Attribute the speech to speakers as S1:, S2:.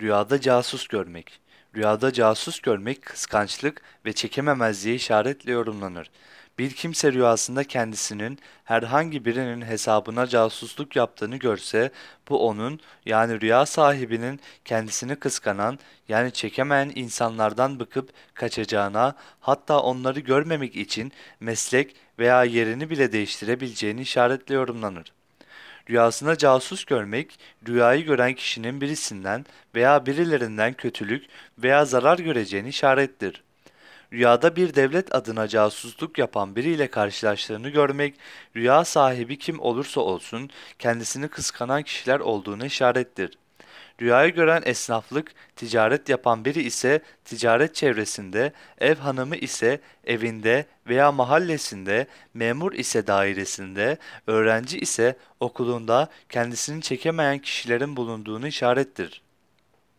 S1: Rüyada casus görmek. Rüyada casus görmek kıskançlık ve çekememezliğe işaretle yorumlanır. Bir kimse rüyasında kendisinin herhangi birinin hesabına casusluk yaptığını görse, bu onun yani rüya sahibinin kendisini kıskanan yani çekemeyen insanlardan bıkıp kaçacağına, hatta onları görmemek için meslek veya yerini bile değiştirebileceğini işaretle yorumlanır. Rüyasında casus görmek, rüyayı gören kişinin birisinden veya birilerinden kötülük veya zarar göreceğini işarettir. Rüyada bir devlet adına casusluk yapan biriyle karşılaştığını görmek, rüya sahibi kim olursa olsun kendisini kıskanan kişiler olduğunu işarettir. Rüyayı gören esnaflık, ticaret yapan biri ise ticaret çevresinde, ev hanımı ise evinde veya mahallesinde, memur ise dairesinde, öğrenci ise okulunda kendisini çekemeyen kişilerin bulunduğunu işarettir.